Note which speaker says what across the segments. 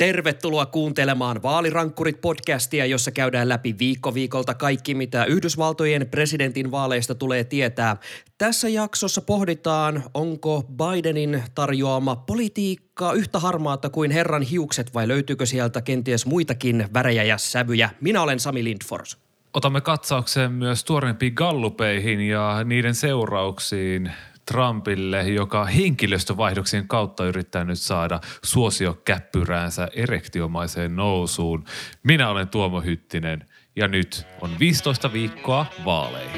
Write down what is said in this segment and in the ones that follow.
Speaker 1: Tervetuloa kuuntelemaan Vaalirankkurit-podcastia, jossa käydään läpi viikko viikolta kaikki, mitä Yhdysvaltojen presidentin vaaleista tulee tietää. Tässä jaksossa pohditaan, onko Bidenin tarjoama politiikka yhtä harmaata kuin herran hiukset vai löytyykö sieltä kenties muitakin värejä ja sävyjä. Minä olen Sami Lindfors.
Speaker 2: Otamme katsauksen myös tuorempiin gallupeihin ja niiden seurauksiin Trumpille, joka henkilöstövaihdoksien kautta yrittää nyt saada suosiokäppyräänsä erektiomaiseen nousuun. Minä olen Tuomo Hyttinen ja nyt on 15 viikkoa vaaleihin.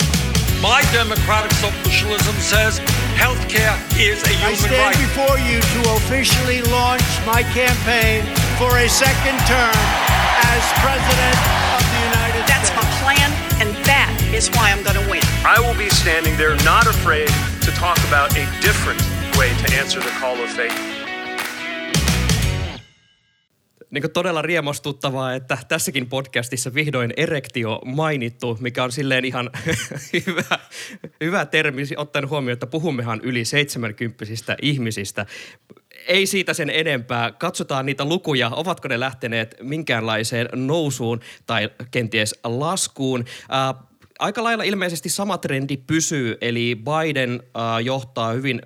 Speaker 3: My democratic socialism says healthcare is a
Speaker 4: I
Speaker 3: human
Speaker 4: stand
Speaker 3: right.
Speaker 4: before you to officially launch my campaign for a second term as President of the United
Speaker 5: That's
Speaker 4: States.
Speaker 5: my plan, and that is why I'm going to win.
Speaker 6: I will be standing there not afraid talk about a different way to answer the call of faith.
Speaker 1: Niin kuin todella riemostuttavaa, että tässäkin podcastissa vihdoin erektio mainittu, mikä on silleen ihan hyvä, hyvä termi, ottaen huomioon, että puhummehan yli 70 ihmisistä. Ei siitä sen enempää. Katsotaan niitä lukuja, ovatko ne lähteneet minkäänlaiseen nousuun tai kenties laskuun. Äh, aika lailla ilmeisesti sama trendi pysyy, eli Biden äh, johtaa hyvin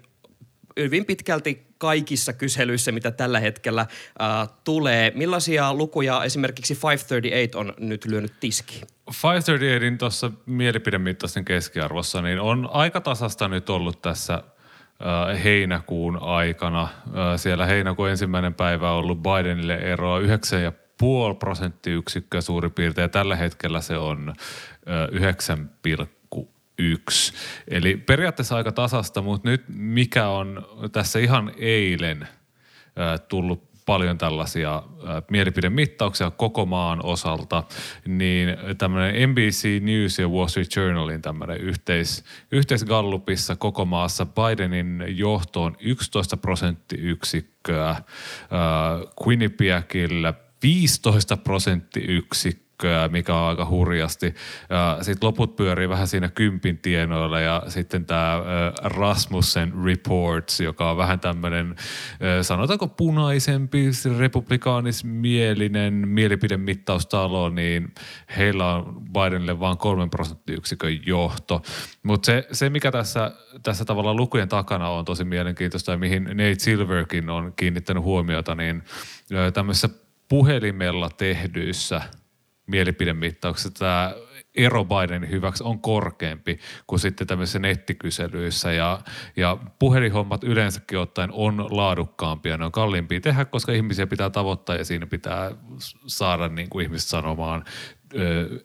Speaker 1: hyvin pitkälti kaikissa kyselyissä, mitä tällä hetkellä äh, tulee. Millaisia lukuja esimerkiksi 538 on nyt lyönyt tiskiin?
Speaker 2: 538 tuossa mielipidemittaisten keskiarvossa niin on aika tasasta nyt ollut tässä äh, heinäkuun aikana. Äh, siellä heinäkuun ensimmäinen päivä on ollut Bidenille eroa 9,5 prosenttiyksikköä suurin piirtein ja tällä hetkellä se on äh, 9,1. Eli periaatteessa aika tasasta, mutta nyt mikä on tässä ihan eilen tullut paljon tällaisia mielipidemittauksia koko maan osalta, niin tämmöinen NBC News ja Wall Street Journalin tämmöinen yhteis, yhteisgallupissa koko maassa Bidenin johto on 11 prosenttiyksikköä, äh, Quinnipiacilla 15 prosenttiyksikköä, mikä on aika hurjasti. Sitten loput pyörii vähän siinä kympin tienoilla ja sitten tämä Rasmussen Reports, joka on vähän tämmöinen, sanotaanko punaisempi, republikaanismielinen mielipidemittaustalo, niin heillä on Bidenille vain kolmen prosenttiyksikön johto. Mutta se, se, mikä tässä, tässä tavallaan lukujen takana on tosi mielenkiintoista ja mihin Nate Silverkin on kiinnittänyt huomiota, niin tämmöisessä puhelimella tehdyissä mielipidemittauksissa tämä ero Bidenin hyväksi on korkeampi kuin sitten tämmöisissä nettikyselyissä ja, ja puhelinhommat yleensäkin ottaen on laadukkaampia. Ne on kalliimpia tehdä, koska ihmisiä pitää tavoittaa ja siinä pitää saada niin kuin ihmiset sanomaan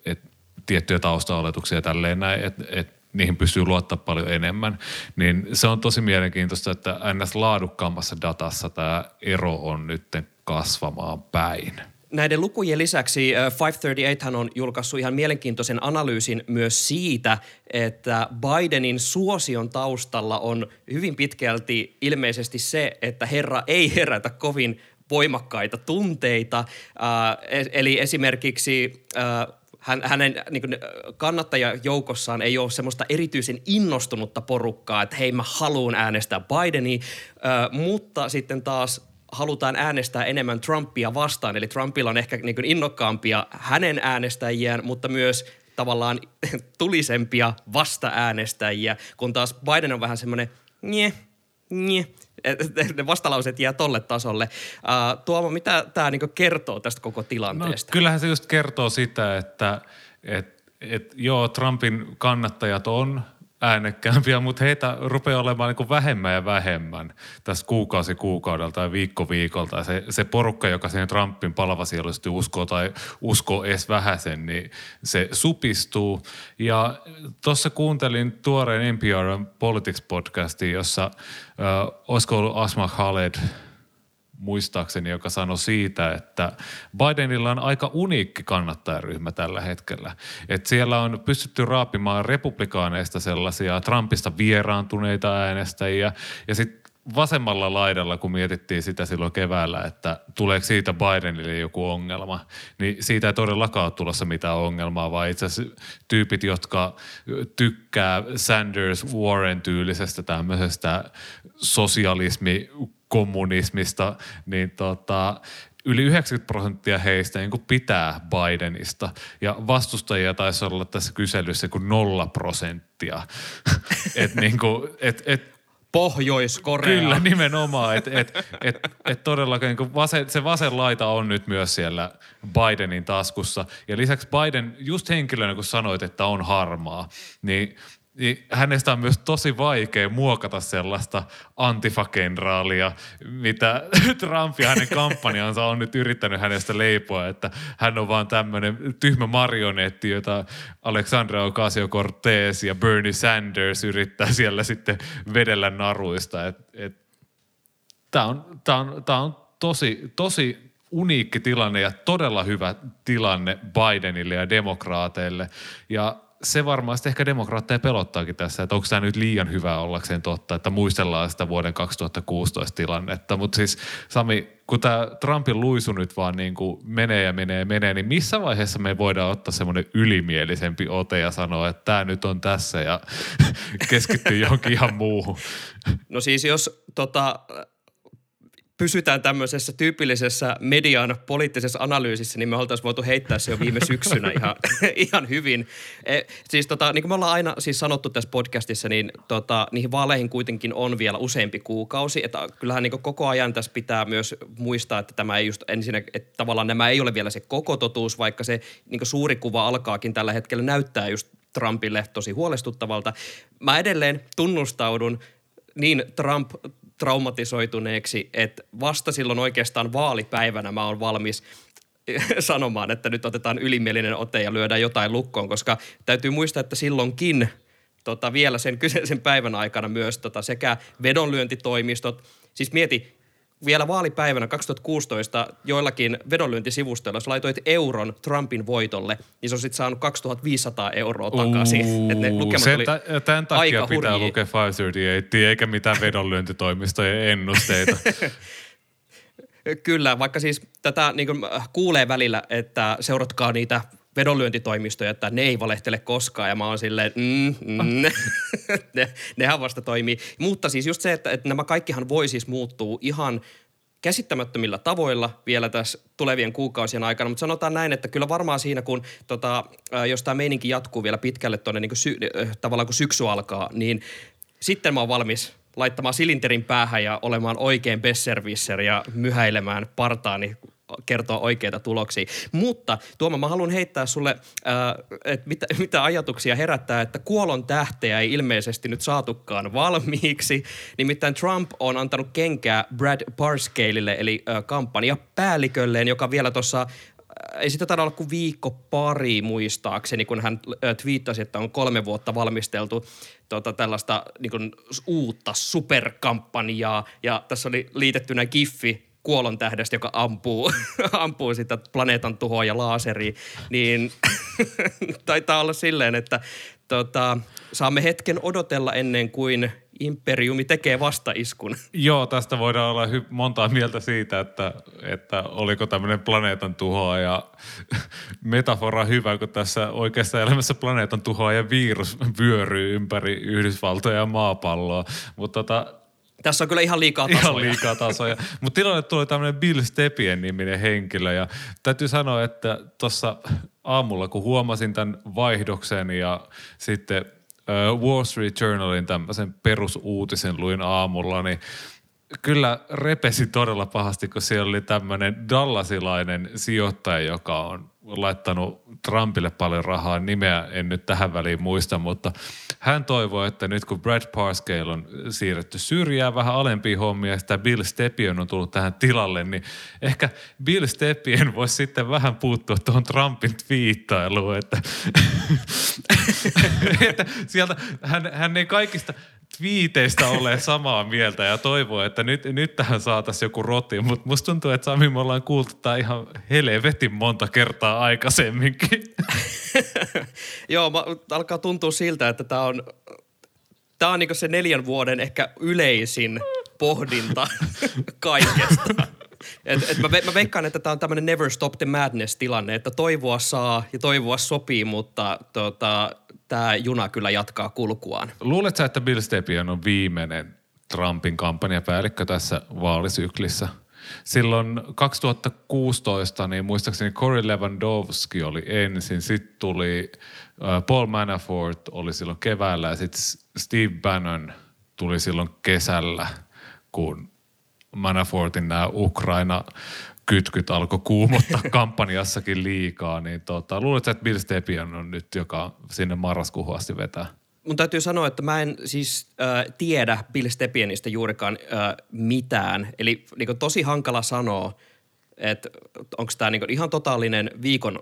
Speaker 2: että tiettyjä taustaoletuksia ja tälleen näin, että et niihin pystyy luottaa paljon enemmän. Niin se on tosi mielenkiintoista, että ns. laadukkaammassa datassa tämä ero on nyt kasvamaan päin.
Speaker 1: Näiden lukujen lisäksi äh, 538 on julkaissut ihan mielenkiintoisen analyysin myös siitä, että Bidenin suosion taustalla on hyvin pitkälti ilmeisesti se, että herra ei herätä kovin voimakkaita tunteita. Äh, eli esimerkiksi äh, hän, hänen niin kuin, kannattajajoukossaan ei ole semmoista erityisen innostunutta porukkaa, että hei mä haluan äänestää Bidenia, äh, mutta sitten taas halutaan äänestää enemmän Trumpia vastaan, eli Trumpilla on ehkä niin innokkaampia hänen äänestäjiään, mutta myös tavallaan tulisempia vasta-äänestäjiä, kun taas Biden on vähän semmoinen nye, nye, ne vastalauseet jää tolle tasolle. Uh, Tuomo, mitä tämä niinku kertoo tästä koko tilanteesta?
Speaker 2: No, kyllähän se just kertoo sitä, että et, et, joo, Trumpin kannattajat on äänekkäämpiä, mutta heitä rupeaa olemaan niin vähemmän ja vähemmän tässä kuukausi kuukaudelta ja viikko viikolta. Se, se porukka, joka siihen Trumpin palavasiallisesti uskoo tai uskoo edes vähäsen, niin se supistuu. Ja tuossa kuuntelin tuoreen NPR Politics-podcastin, jossa äh, olisiko ollut Asma Khaled – muistaakseni, joka sanoi siitä, että Bidenilla on aika uniikki kannattajaryhmä tällä hetkellä. Että siellä on pystytty raapimaan republikaaneista sellaisia Trumpista vieraantuneita äänestäjiä ja sitten vasemmalla laidalla, kun mietittiin sitä silloin keväällä, että tuleeko siitä Bidenille joku ongelma, niin siitä ei todellakaan ole tulossa mitään ongelmaa, vaan itse asiassa tyypit, jotka tykkää Sanders-Warren-tyylisestä tämmöisestä sosialismi kommunismista, niin tota, yli 90 prosenttia heistä niin kuin pitää Bidenista. Ja vastustajia taisi olla tässä kyselyssä kuin nolla prosenttia. et niin kuin, et, et,
Speaker 1: Pohjois-Korea.
Speaker 2: Kyllä, nimenomaan. Et, et, et, et todellakin niin vasen, se vasen laita on nyt myös siellä Bidenin taskussa. Ja lisäksi Biden, just henkilönä kun sanoit, että on harmaa, niin niin hänestä on myös tosi vaikea muokata sellaista antifakenraalia, mitä Trump ja hänen kampanjansa on nyt yrittänyt hänestä leipoa, että hän on vaan tämmöinen tyhmä marionetti, jota Alexandra Ocasio-Cortez ja Bernie Sanders yrittää siellä sitten vedellä naruista. Tämä on, tää on, tää on tosi, tosi uniikki tilanne ja todella hyvä tilanne Bidenille ja demokraateille. Ja se varmasti ehkä demokraatteja pelottaakin tässä, että onko tämä nyt liian hyvä ollakseen totta, että muistellaan sitä vuoden 2016 tilannetta. Mutta siis Sami, kun tämä Trumpin luisu nyt vaan niin kuin menee ja menee ja menee, niin missä vaiheessa me voidaan ottaa semmoinen ylimielisempi ote ja sanoa, että tämä nyt on tässä ja keskittyy johonkin ihan muuhun?
Speaker 1: No siis jos tota, pysytään tämmöisessä tyypillisessä median poliittisessa analyysissä, niin me oltaisiin voitu heittää se jo viime syksynä ihan, ihan hyvin. E, siis tota, niin kuin me ollaan aina siis sanottu tässä podcastissa, niin tota, niihin vaaleihin kuitenkin on vielä useampi kuukausi. Että kyllähän niin koko ajan tässä pitää myös muistaa, että tämä ei just ensin, että tavallaan nämä ei ole vielä se koko totuus, vaikka se niin suuri kuva alkaakin tällä hetkellä näyttää just Trumpille tosi huolestuttavalta. Mä edelleen tunnustaudun niin Trump traumatisoituneeksi, että vasta silloin oikeastaan vaalipäivänä mä oon valmis sanomaan, että nyt otetaan ylimielinen ote ja lyödään jotain lukkoon, koska täytyy muistaa, että silloinkin tota, vielä sen kyseisen päivän aikana myös tota, sekä vedonlyöntitoimistot, siis mieti, vielä vaalipäivänä 2016 joillakin vedonlyöntisivustoilla, jos laitoit euron Trumpin voitolle, niin se on sitten saanut 2500 euroa takaisin.
Speaker 2: Uuu, ne lukemat oli t- tämän takia aika pitää hurjia. lukea 538, eikä mitään vedonlyöntitoimistojen ennusteita.
Speaker 1: Kyllä, vaikka siis tätä niin kuin, kuulee välillä, että seuratkaa niitä vedonlyöntitoimistoja, että ne ei valehtele koskaan. Ja mä oon silleen, mm, mm, ne, nehän vasta toimii. Mutta siis just se, että, että nämä kaikkihan voi siis muuttua ihan käsittämättömillä tavoilla vielä tässä tulevien kuukausien aikana, mutta sanotaan näin, että kyllä varmaan siinä, kun tota, jos tämä meininki jatkuu vielä pitkälle tuonne niin sy- tavallaan kun syksy alkaa, niin sitten mä oon valmis laittamaan silinterin päähän ja olemaan oikein besservisser ja myhäilemään partaani kertoa oikeita tuloksia. Mutta Tuoma, mä haluan heittää sulle, äh, että mitä, mitä ajatuksia herättää, että kuolon tähteä ei ilmeisesti nyt saatukaan valmiiksi. Nimittäin Trump on antanut kenkää Brad Parscaleille, eli äh, kampanjapäällikölleen, joka vielä tuossa ei sitä taida olla kuin viikko pari muistaakseni, kun hän twiittasi, että on kolme vuotta valmisteltu tota, tällaista niin kuin, uutta superkampanjaa. Ja tässä oli liitettynä giffi kuolon tähdestä, joka ampuu, ampuu sitä planeetan tuhoa ja laaseri, niin taitaa olla silleen, että tota, saamme hetken odotella ennen kuin imperiumi tekee vastaiskun.
Speaker 2: Joo, tästä voidaan olla hy- montaa mieltä siitä, että, että oliko tämmöinen planeetan tuhoa ja metafora hyvä, kun tässä oikeassa elämässä planeetan tuhoa ja virus vyöryy ympäri Yhdysvaltoja ja maapalloa. Mutta tota,
Speaker 1: tässä on kyllä ihan liikaa tasoja.
Speaker 2: Ihan liikaa tasoja. Mutta tilanne tuli tämmöinen Bill Stepien niminen henkilö ja täytyy sanoa, että tuossa aamulla kun huomasin tämän vaihdoksen ja sitten Wall Street Journalin tämmöisen perusuutisen luin aamulla, niin kyllä repesi todella pahasti, kun siellä oli tämmöinen dallasilainen sijoittaja, joka on laittanut Trumpille paljon rahaa, nimeä en nyt tähän väliin muista, mutta hän toivoo, että nyt kun Brad Parscale on siirretty syrjään vähän alempiin hommia ja Bill Stepien on tullut tähän tilalle, niin ehkä Bill Stepien voisi sitten vähän puuttua tuohon Trumpin twiittailuun, että, että sieltä hän, hän ei kaikista twiiteistä ole samaa mieltä ja toivoo, että nyt, nyt tähän saataisiin joku roti. Mutta musta tuntuu, että Sami, me ollaan kuultu tämä ihan helvetin monta kertaa aikaisemminkin.
Speaker 1: Joo, mä, alkaa tuntua siltä, että tämä on, tää on niinku se neljän vuoden ehkä yleisin pohdinta kaikesta. Et, et mä, ve, mä veikkaan, että tämä on tämmöinen never stop the madness-tilanne, että toivoa saa ja toivoa sopii, mutta tota, tämä juna kyllä jatkaa kulkuaan.
Speaker 2: Luuletko että Bill Stepien on viimeinen Trumpin kampanjapäällikkö tässä vaalisyklissä? silloin 2016, niin muistaakseni Corey Lewandowski oli ensin, sitten tuli Paul Manafort oli silloin keväällä ja sitten Steve Bannon tuli silloin kesällä, kun Manafortin nämä Ukraina kytkyt alkoi kuumottaa kampanjassakin liikaa, niin tota, luuletko, että Bill Stepien on nyt, joka sinne marraskuuhun asti vetää?
Speaker 1: Mun täytyy sanoa, että mä en siis äh, tiedä Bill Stepienistä juurikaan äh, mitään. Eli niin tosi hankala sanoa, että onko tämä niin ihan totaalinen viikon,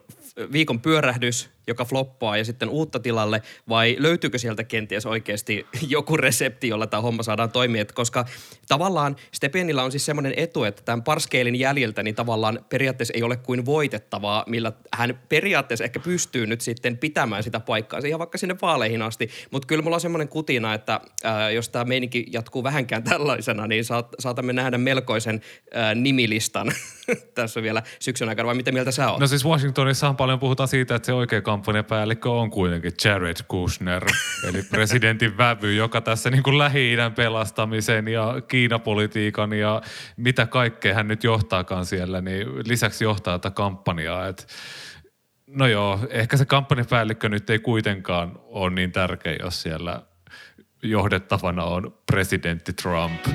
Speaker 1: viikon pyörähdys – joka floppaa ja sitten uutta tilalle, vai löytyykö sieltä kenties oikeasti joku resepti, jolla tämä homma saadaan toimia, koska tavallaan Stepenillä on siis semmoinen etu, että tämän parskeelin jäljiltä niin tavallaan periaatteessa ei ole kuin voitettavaa, millä hän periaatteessa ehkä pystyy nyt sitten pitämään sitä paikkaa ihan vaikka sinne vaaleihin asti, mutta kyllä mulla on semmoinen kutina, että ää, jos tämä meininki jatkuu vähänkään tällaisena, niin saat, saatamme nähdä melkoisen ää, nimilistan tässä vielä syksyn aikana, vai mitä mieltä sä oot?
Speaker 2: No siis Washingtonissa paljon puhutaan siitä, että se oikea kampanjapäällikkö on kuitenkin Jared Kushner, eli presidentin vävy, joka tässä niin kuin Lähi-idän pelastamisen ja Kiinapolitiikan ja mitä kaikkea hän nyt johtaakaan siellä, niin lisäksi johtaa tätä kampanjaa. Et no joo, ehkä se kampanjapäällikkö nyt ei kuitenkaan ole niin tärkeä, jos siellä johdettavana on presidentti Trump.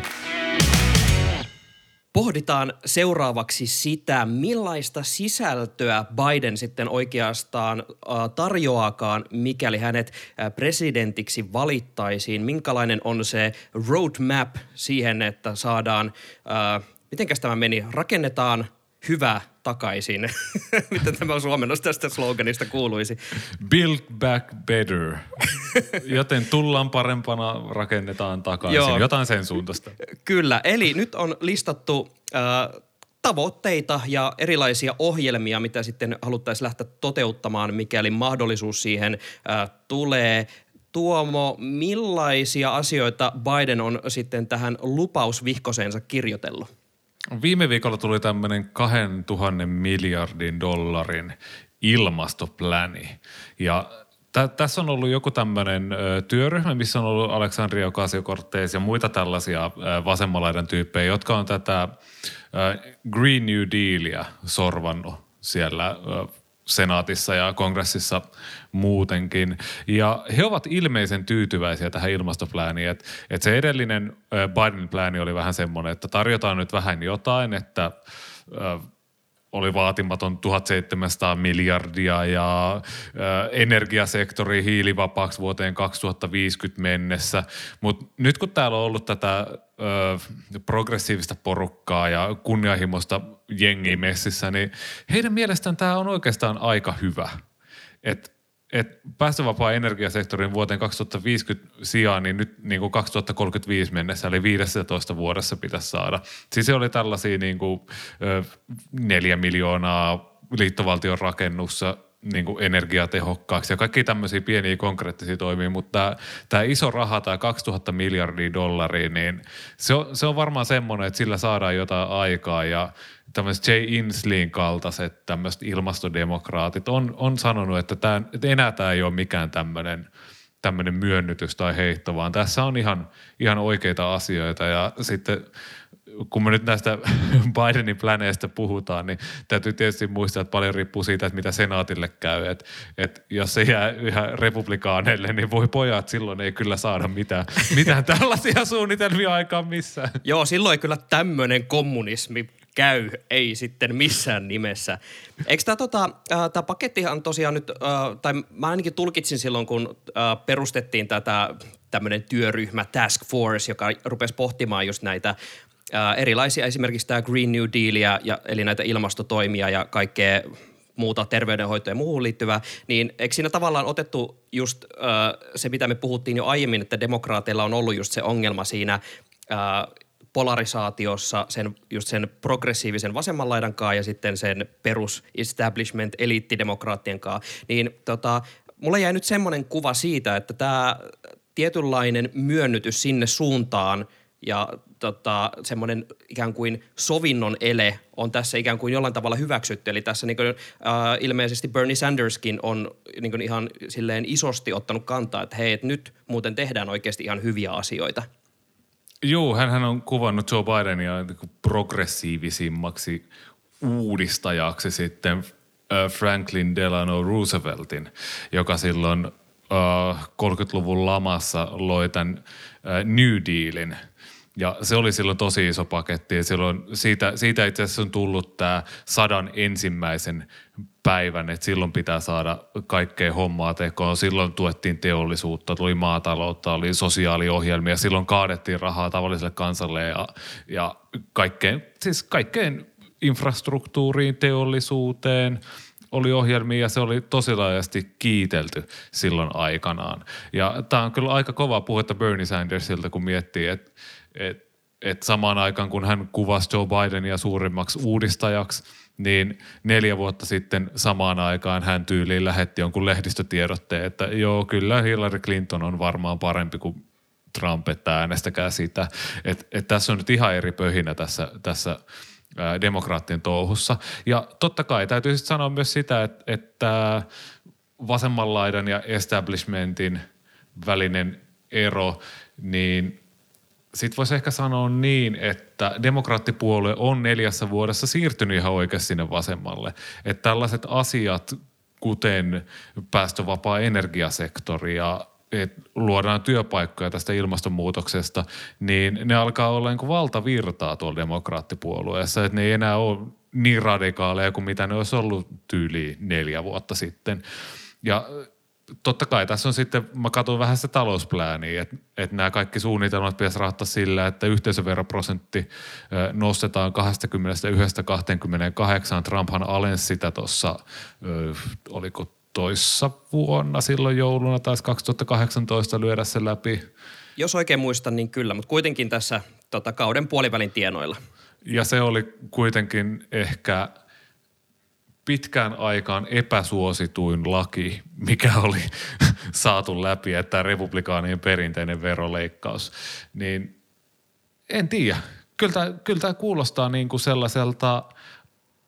Speaker 1: Pohditaan seuraavaksi sitä, millaista sisältöä Biden sitten oikeastaan tarjoaakaan, mikäli hänet presidentiksi valittaisiin. Minkälainen on se roadmap siihen, että saadaan, äh, mitenkäs tämä meni, rakennetaan hyvä takaisin. Miten tämä suomennos tästä sloganista kuuluisi?
Speaker 2: Build back better. Joten tullaan parempana, rakennetaan takaisin. Joo. Jotain sen suuntaista.
Speaker 1: Kyllä. Eli nyt on listattu äh, tavoitteita ja erilaisia ohjelmia, mitä sitten haluttaisiin lähteä toteuttamaan, mikäli mahdollisuus siihen äh, tulee. Tuomo, millaisia asioita Biden on sitten tähän lupausvihkoseensa kirjoitellut?
Speaker 2: Viime viikolla tuli tämmöinen 2000 miljardin dollarin ilmastopläni. Ja tä- tässä on ollut joku tämmöinen työryhmä, missä on ollut Aleksandria Ocasio-Cortez ja muita tällaisia ö, vasemmalaidan tyyppejä, jotka on tätä Green New Dealia sorvannut siellä senaatissa ja kongressissa muutenkin. Ja he ovat ilmeisen tyytyväisiä tähän ilmastopläniin. Että et se edellinen Biden plääni oli vähän semmoinen, että tarjotaan nyt vähän jotain, että oli vaatimaton 1700 miljardia ja ö, energiasektori hiilivapaaksi vuoteen 2050 mennessä. Mutta nyt kun täällä on ollut tätä ö, progressiivista porukkaa ja kunnianhimoista jengiä messissä, niin heidän mielestään tämä on oikeastaan aika hyvä. Että et päästövapaa energiasektorin vuoteen 2050 sijaan, niin nyt niin kuin 2035 mennessä, eli 15 vuodessa pitäisi saada. Siis se oli tällaisia niin kuin, neljä miljoonaa liittovaltion rakennussa niin kuin energiatehokkaaksi ja kaikki tämmöisiä pieniä konkreettisia toimia, mutta tämä, tämä iso raha, tämä 2000 miljardia dollaria, niin se on, se on varmaan semmoinen, että sillä saadaan jotain aikaa ja tämmöiset Jay Insleyn kaltaiset tämmöiset ilmastodemokraatit on, on sanonut, että, tämä, että enää tämä ei ole mikään tämmöinen tämmöinen myönnytys tai heitto, vaan tässä on ihan, ihan oikeita asioita ja sitten kun me nyt näistä Bidenin planeista puhutaan, niin täytyy tietysti muistaa, että paljon riippuu siitä, että mitä senaatille käy. Et, et jos se jää yhä republikaaneille, niin voi pojat, silloin ei kyllä saada mitään, mitään tällaisia suunnitelmia aikaan missään.
Speaker 1: Joo, silloin ei kyllä tämmöinen kommunismi käy, ei sitten missään nimessä. Eikö tämä tota, äh, pakettihan tosiaan nyt, äh, tai mä ainakin tulkitsin silloin, kun äh, perustettiin tätä tämmöinen työryhmä Task Force, joka rupesi pohtimaan just näitä äh, erilaisia, esimerkiksi tämä Green New Dealia, ja, eli näitä ilmastotoimia ja kaikkea muuta terveydenhoitoa ja muuhun liittyvää, niin eikö siinä tavallaan otettu just äh, se, mitä me puhuttiin jo aiemmin, että demokraateilla on ollut just se ongelma siinä äh, polarisaatiossa sen, just sen progressiivisen vasemman laidan ja sitten sen perus establishment eliittidemokraattien kanssa, niin tota, mulle jäi nyt semmoinen kuva siitä, että tämä tietynlainen myönnytys sinne suuntaan ja tota, semmoinen ikään kuin sovinnon ele on tässä ikään kuin jollain tavalla hyväksytty. Eli tässä niin kuin, äh, ilmeisesti Bernie Sanderskin on niin kuin ihan silleen isosti ottanut kantaa, että hei, että nyt muuten tehdään oikeasti ihan hyviä asioita –
Speaker 2: Joo, hän on kuvannut Joe Bidenia niin progressiivisimmaksi uudistajaksi sitten Franklin Delano Rooseveltin, joka silloin 30-luvun lamassa loi tämän New Dealin – ja se oli silloin tosi iso paketti. Ja silloin siitä, siitä itse asiassa on tullut tämä sadan ensimmäisen päivän, että silloin pitää saada kaikkea hommaa tekoon. Silloin tuettiin teollisuutta, tuli maataloutta, oli sosiaaliohjelmia. Silloin kaadettiin rahaa tavalliselle kansalle ja, ja kaikkeen, siis kaikkeen infrastruktuuriin, teollisuuteen, oli ohjelmia ja se oli tosi laajasti kiitelty silloin aikanaan. Ja tämä on kyllä aika kova puhetta Bernie Sandersilta, kun miettii, että et, et samaan aikaan kun hän kuvasi Joe Bidenia suurimmaksi uudistajaksi, niin neljä vuotta sitten samaan aikaan hän tyyliin lähetti jonkun lehdistötiedotteen, että joo, kyllä Hillary Clinton on varmaan parempi kuin Trump, että äänestäkää sitä. Et, et tässä on nyt ihan eri pöhinä tässä, tässä ää, demokraattien touhussa. Ja totta kai täytyy sitten sanoa myös sitä, että, että vasemman laidan ja establishmentin välinen ero, niin sitten voisi ehkä sanoa niin, että demokraattipuolue on neljässä vuodessa siirtynyt ihan oikeasti sinne vasemmalle. Että tällaiset asiat, kuten päästövapaa energiasektori ja että luodaan työpaikkoja tästä ilmastonmuutoksesta, niin ne alkaa olla niin kuin valtavirtaa tuolla demokraattipuolueessa, että ne ei enää ole niin radikaaleja kuin mitä ne olisi ollut tyyliin neljä vuotta sitten. Ja totta kai tässä on sitten, mä katson vähän sitä talousplääniä, että, että nämä kaikki suunnitelmat pitäisi rahoittaa sillä, että yhteisöveroprosentti nostetaan 21-28. Trumphan alensi sitä tuossa, oliko toissa vuonna silloin jouluna, taisi 2018 lyödä se läpi.
Speaker 1: Jos oikein muistan, niin kyllä, mutta kuitenkin tässä tota, kauden puolivälin tienoilla.
Speaker 2: Ja se oli kuitenkin ehkä – pitkään aikaan epäsuosituin laki, mikä oli saatu läpi, että republikaanien perinteinen veroleikkaus, niin en tiedä. Kyllä kyllä tämä kuulostaa niin kuin sellaiselta,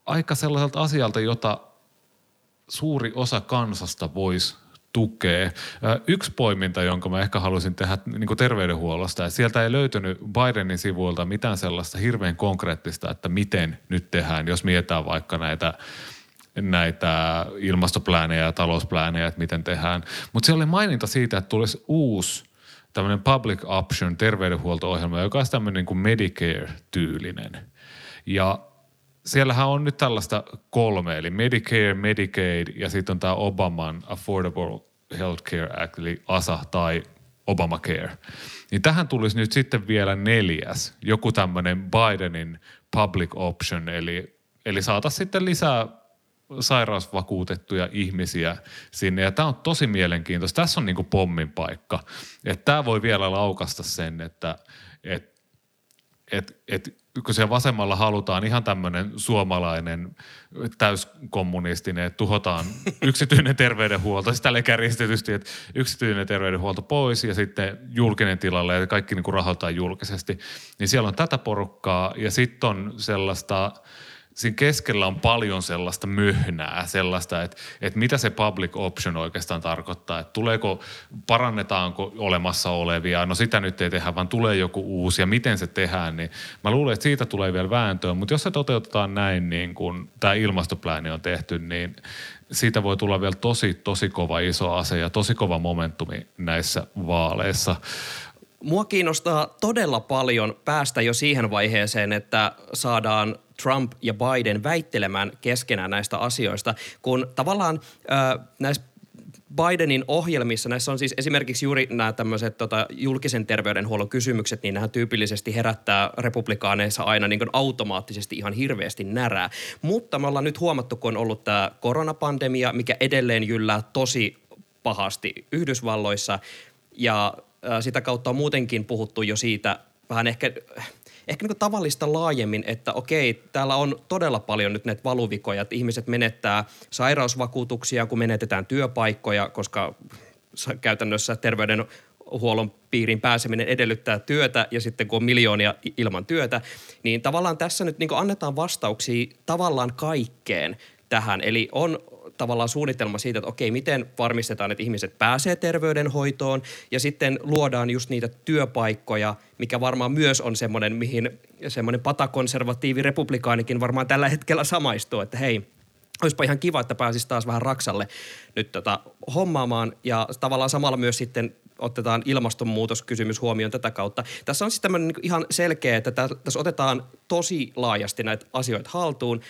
Speaker 2: aika sellaiselta asialta, jota suuri osa kansasta voisi tukea. Yksi poiminta, jonka mä ehkä halusin tehdä niin kuin terveydenhuollosta, että sieltä ei löytynyt Bidenin sivuilta mitään sellaista hirveän konkreettista, että miten nyt tehdään, jos mietitään vaikka näitä näitä ilmastopläänejä ja talousplänejä, että miten tehdään. Mutta siellä oli maininta siitä, että tulisi uusi tämmöinen public option terveydenhuolto-ohjelma, joka on tämmöinen niin kuin Medicare-tyylinen. Ja siellähän on nyt tällaista kolme, eli Medicare, Medicaid ja sitten on tämä Obaman Affordable Healthcare Act, eli ASA tai Obamacare. Niin tähän tulisi nyt sitten vielä neljäs, joku tämmöinen Bidenin public option, eli, eli saataisiin sitten lisää sairausvakuutettuja ihmisiä sinne. Ja tämä on tosi mielenkiintoista. Tässä on niin kuin pommin paikka. Että tämä voi vielä laukasta sen, että et, et, et, kun siellä vasemmalla halutaan ihan tämmöinen suomalainen täyskommunistinen, että tuhotaan yksityinen terveydenhuolto, siis tälle kärjistetysti, että yksityinen terveydenhuolto pois ja sitten julkinen tilalle ja kaikki niin kuin rahoitetaan julkisesti. Niin siellä on tätä porukkaa ja sitten on sellaista – siinä keskellä on paljon sellaista myhnää, sellaista, että, että mitä se public option oikeastaan tarkoittaa, että tuleeko, parannetaanko olemassa olevia, no sitä nyt ei tehdä, vaan tulee joku uusi. Ja miten se tehdään, niin mä luulen, että siitä tulee vielä vääntöä, mutta jos se toteutetaan näin, niin kuin tämä ilmastopläni on tehty, niin siitä voi tulla vielä tosi, tosi kova iso ase ja tosi kova momentumi näissä vaaleissa.
Speaker 1: Mua kiinnostaa todella paljon päästä jo siihen vaiheeseen, että saadaan Trump ja Biden väittelemään keskenään näistä asioista, kun tavallaan äh, näissä Bidenin ohjelmissa, näissä on siis esimerkiksi juuri nämä tämmöiset tota, julkisen terveydenhuollon kysymykset, niin nämä tyypillisesti herättää republikaaneissa aina niin automaattisesti ihan hirveästi närää. Mutta me ollaan nyt huomattu, kun on ollut tämä koronapandemia, mikä edelleen jyllää tosi pahasti Yhdysvalloissa ja sitä kautta on muutenkin puhuttu jo siitä vähän ehkä ehkä niin tavallista laajemmin, että okei, täällä on todella paljon nyt näitä valuvikoja, että ihmiset menettää sairausvakuutuksia, kun menetetään työpaikkoja, koska käytännössä terveydenhuollon piirin pääseminen edellyttää työtä ja sitten kun on miljoonia ilman työtä, niin tavallaan tässä nyt niin annetaan vastauksia tavallaan kaikkeen tähän. Eli on tavallaan suunnitelma siitä, että okei, miten varmistetaan, että ihmiset pääsee terveydenhoitoon ja sitten luodaan just niitä työpaikkoja, mikä varmaan myös on semmoinen, mihin semmoinen patakonservatiivi republikaanikin varmaan tällä hetkellä samaistuu, että hei, olisipa ihan kiva, että pääsisi taas vähän Raksalle nyt tota hommaamaan ja tavallaan samalla myös sitten otetaan ilmastonmuutoskysymys huomioon tätä kautta. Tässä on siis tämmöinen niin ihan selkeä, että tässä otetaan tosi laajasti näitä asioita haltuun.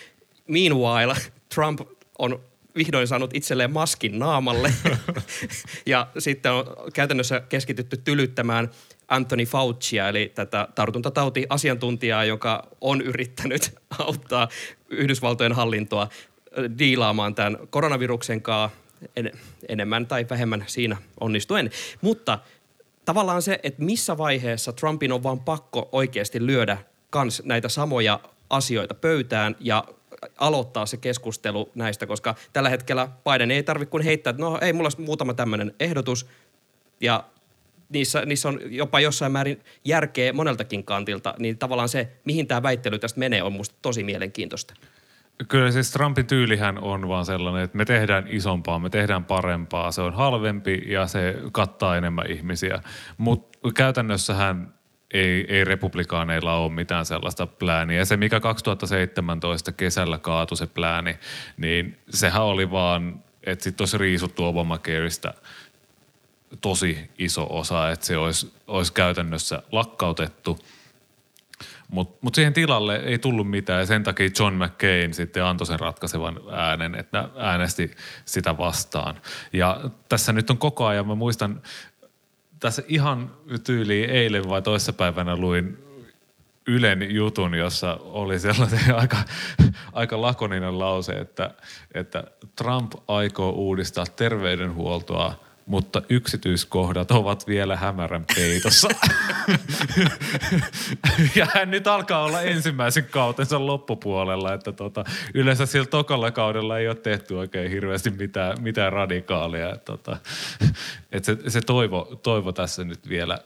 Speaker 1: Meanwhile, Trump on vihdoin saanut itselleen maskin naamalle ja sitten on käytännössä keskitytty tylyttämään Anthony Faucia, eli tätä tartuntatauti-asiantuntijaa, joka on yrittänyt auttaa Yhdysvaltojen hallintoa diilaamaan tämän koronaviruksen kanssa en, enemmän tai vähemmän siinä onnistuen. Mutta tavallaan se, että missä vaiheessa Trumpin on vaan pakko oikeasti lyödä kans näitä samoja asioita pöytään ja aloittaa se keskustelu näistä, koska tällä hetkellä Biden ei tarvitse kuin heittää, että no ei, mulla muutama tämmöinen ehdotus ja niissä, niissä on jopa jossain määrin järkeä moneltakin kantilta, niin tavallaan se, mihin tämä väittely tästä menee, on musta tosi mielenkiintoista.
Speaker 2: Kyllä siis Trumpin tyylihän on vaan sellainen, että me tehdään isompaa, me tehdään parempaa, se on halvempi ja se kattaa enemmän ihmisiä. Mutta käytännössähän ei, ei republikaaneilla ole mitään sellaista plääniä. Se, mikä 2017 kesällä kaatui se plääni, niin sehän oli vaan, että sitten olisi riisuttu Obamacareista tosi iso osa, että se olisi, olisi käytännössä lakkautettu – mutta mut siihen tilalle ei tullut mitään ja sen takia John McCain sitten antoi sen ratkaisevan äänen, että äänesti sitä vastaan. Ja tässä nyt on koko ajan, mä muistan, tässä ihan tyyliin eilen vai toissapäivänä luin Ylen jutun, jossa oli sellainen aika, aika lakoninen lause, että, että Trump aikoo uudistaa terveydenhuoltoa – mutta yksityiskohdat ovat vielä hämärän peitossa. ja hän nyt alkaa olla ensimmäisen kautensa loppupuolella, että tota, yleensä sillä tokalla kaudella ei ole tehty oikein hirveästi mitään, mitään radikaalia. Että tota, et se, se toivo, toivo tässä nyt vielä,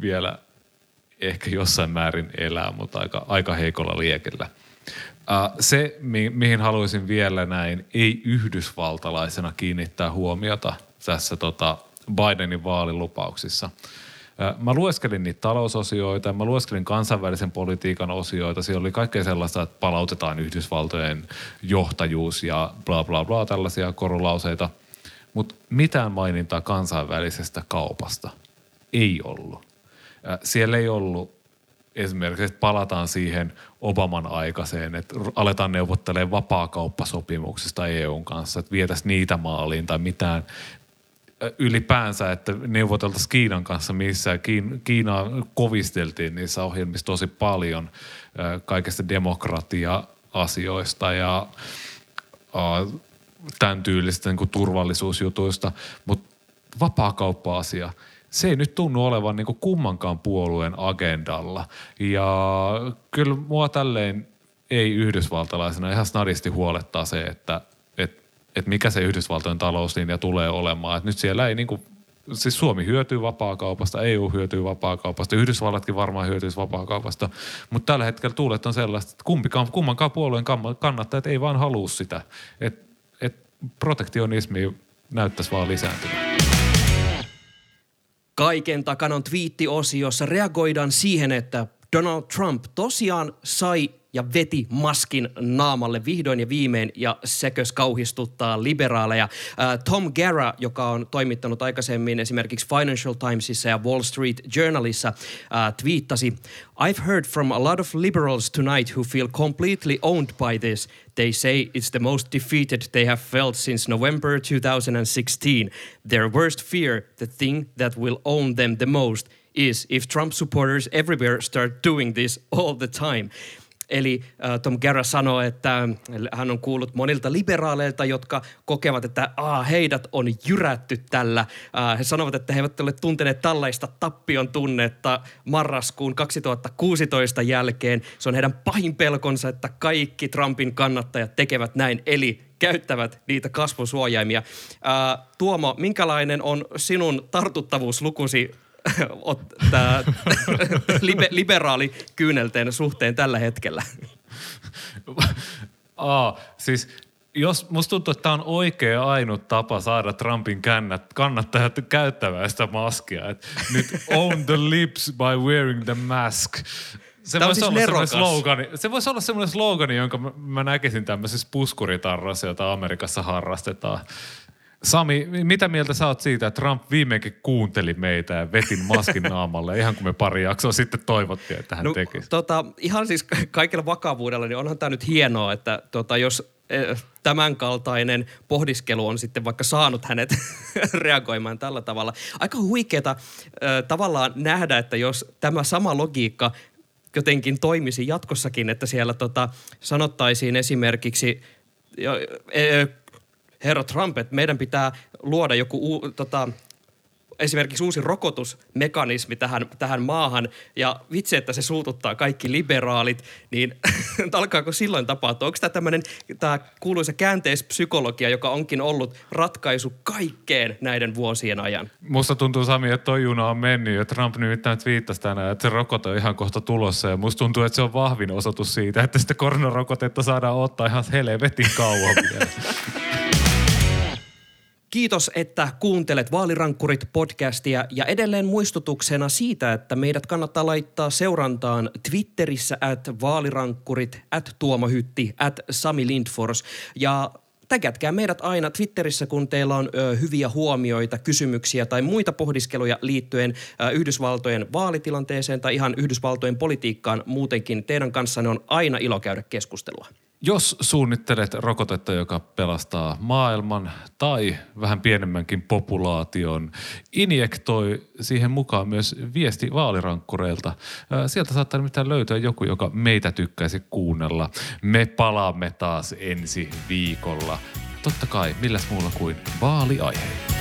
Speaker 2: vielä ehkä jossain määrin elää, mutta aika, aika heikolla liekellä. Uh, se, mi- mihin haluaisin vielä näin ei-yhdysvaltalaisena kiinnittää huomiota – tässä tota Bidenin vaalilupauksissa. Mä lueskelin niitä talousosioita, mä lueskelin kansainvälisen politiikan osioita. Siellä oli kaikkea sellaista, että palautetaan Yhdysvaltojen johtajuus ja bla bla bla tällaisia korulauseita. Mutta mitään mainintaa kansainvälisestä kaupasta ei ollut. Siellä ei ollut esimerkiksi, että palataan siihen Obaman aikaiseen, että aletaan neuvottelemaan vapaakauppasopimuksista EUn kanssa, että vietäisiin niitä maaliin tai mitään ylipäänsä, että neuvoteltaisiin Kiinan kanssa, missä Kiinaa kovisteltiin niissä ohjelmissa tosi paljon kaikesta demokratia-asioista ja tämän tyylistä niin turvallisuusjutuista, mutta vapaakauppa-asia, se ei nyt tunnu olevan niin kummankaan puolueen agendalla. Ja kyllä mua tälleen ei yhdysvaltalaisena ihan snadisti huolettaa se, että – että mikä se Yhdysvaltojen talouslinja tulee olemaan. Et nyt siellä ei niinku, siis Suomi hyötyy vapaakaupasta, EU hyötyy vapaakaupasta, Yhdysvallatkin varmaan hyötyisi vapaakaupasta, mutta tällä hetkellä tuulet on sellaista, että kumpikaan, kummankaan puolueen kannattajat ei vaan halua sitä. Että et protektionismi näyttäisi vaan lisääntyvän.
Speaker 1: Kaiken takana on twiittiosiossa reagoidaan siihen, että Donald Trump tosiaan sai ja veti maskin naamalle vihdoin ja viimein ja sekös kauhistuttaa liberaaleja. Tom Guerra, joka on toimittanut aikaisemmin esimerkiksi Financial Timesissa ja Wall Street Journalissa, twiittasi I've heard from a lot of liberals tonight who feel completely owned by this. They say it's the most defeated they have felt since November 2016. Their worst fear, the thing that will own them the most, is if Trump supporters everywhere start doing this all the time. Eli äh, Tom Guerra sanoi, että hän on kuullut monilta liberaaleilta, jotka kokevat, että ah, heidät on jyrätty tällä. Äh, he sanovat, että he eivät ole tunteneet tällaista tappion tunnetta marraskuun 2016 jälkeen. Se on heidän pahin pelkonsa, että kaikki Trumpin kannattajat tekevät näin. Eli käyttävät niitä kasvusuojaimia. Äh, Tuomo, minkälainen on sinun tartuttavuuslukusi tämä libe, liberaali kyynelteen suhteen tällä hetkellä?
Speaker 2: Aa, siis jos musta tuntuu, että tämä on oikea ainut tapa saada Trumpin kännät, kannattajat käyttämään sitä maskia. Et nyt own the lips by wearing the mask. Se voisi,
Speaker 1: siis
Speaker 2: olla semmoinen
Speaker 1: nerokas.
Speaker 2: slogani, se voisi olla semmoinen slogani, jonka mä, mä näkisin tämmöisessä puskuritarrassa, jota Amerikassa harrastetaan. Sami, mitä mieltä sä oot siitä, että Trump viimeinkin kuunteli meitä ja vetin maskin naamalle, ihan kun me pari jaksoa sitten toivottiin, että hän no, tekisi?
Speaker 1: Tota, ihan siis ka- kaikella vakavuudella, niin onhan tämä nyt hienoa, että tota, jos eh, tämänkaltainen pohdiskelu on sitten vaikka saanut hänet reagoimaan tällä tavalla. Aika huikeeta tavallaan nähdä, että jos tämä sama logiikka jotenkin toimisi jatkossakin, että siellä tota, sanottaisiin esimerkiksi eh, herra Trump, että meidän pitää luoda joku uu, tota, esimerkiksi uusi rokotusmekanismi tähän, tähän maahan ja vitsi, että se suututtaa kaikki liberaalit, niin alkaako silloin tapahtua? Onko tämä tämmöinen tämä kuuluisa käänteispsykologia, joka onkin ollut ratkaisu kaikkeen näiden vuosien ajan?
Speaker 2: Musta tuntuu Sami, että toi juna on mennyt ja Trump nimittäin twiittasi tänään, että se rokote on ihan kohta tulossa ja musta tuntuu, että se on vahvin osoitus siitä, että sitä koronarokotetta saadaan ottaa ihan helvetin kauan vielä.
Speaker 1: Kiitos, että kuuntelet Vaalirankkurit podcastia ja edelleen muistutuksena siitä, että meidät kannattaa laittaa seurantaan Twitterissä at vaalirankkurit, at Tuomo Hytti, at Sami Lindfors ja Tägätkää meidät aina Twitterissä, kun teillä on ö, hyviä huomioita, kysymyksiä tai muita pohdiskeluja liittyen ö, Yhdysvaltojen vaalitilanteeseen tai ihan Yhdysvaltojen politiikkaan muutenkin. Teidän kanssanne on aina ilo käydä keskustelua.
Speaker 2: Jos suunnittelet rokotetta, joka pelastaa maailman tai vähän pienemmänkin populaation, injektoi siihen mukaan myös viesti vaalirankkureilta. Sieltä saattaa nimittäin löytyä joku, joka meitä tykkäisi kuunnella. Me palaamme taas ensi viikolla. Totta kai, milläs muulla kuin vaaliaiheilla.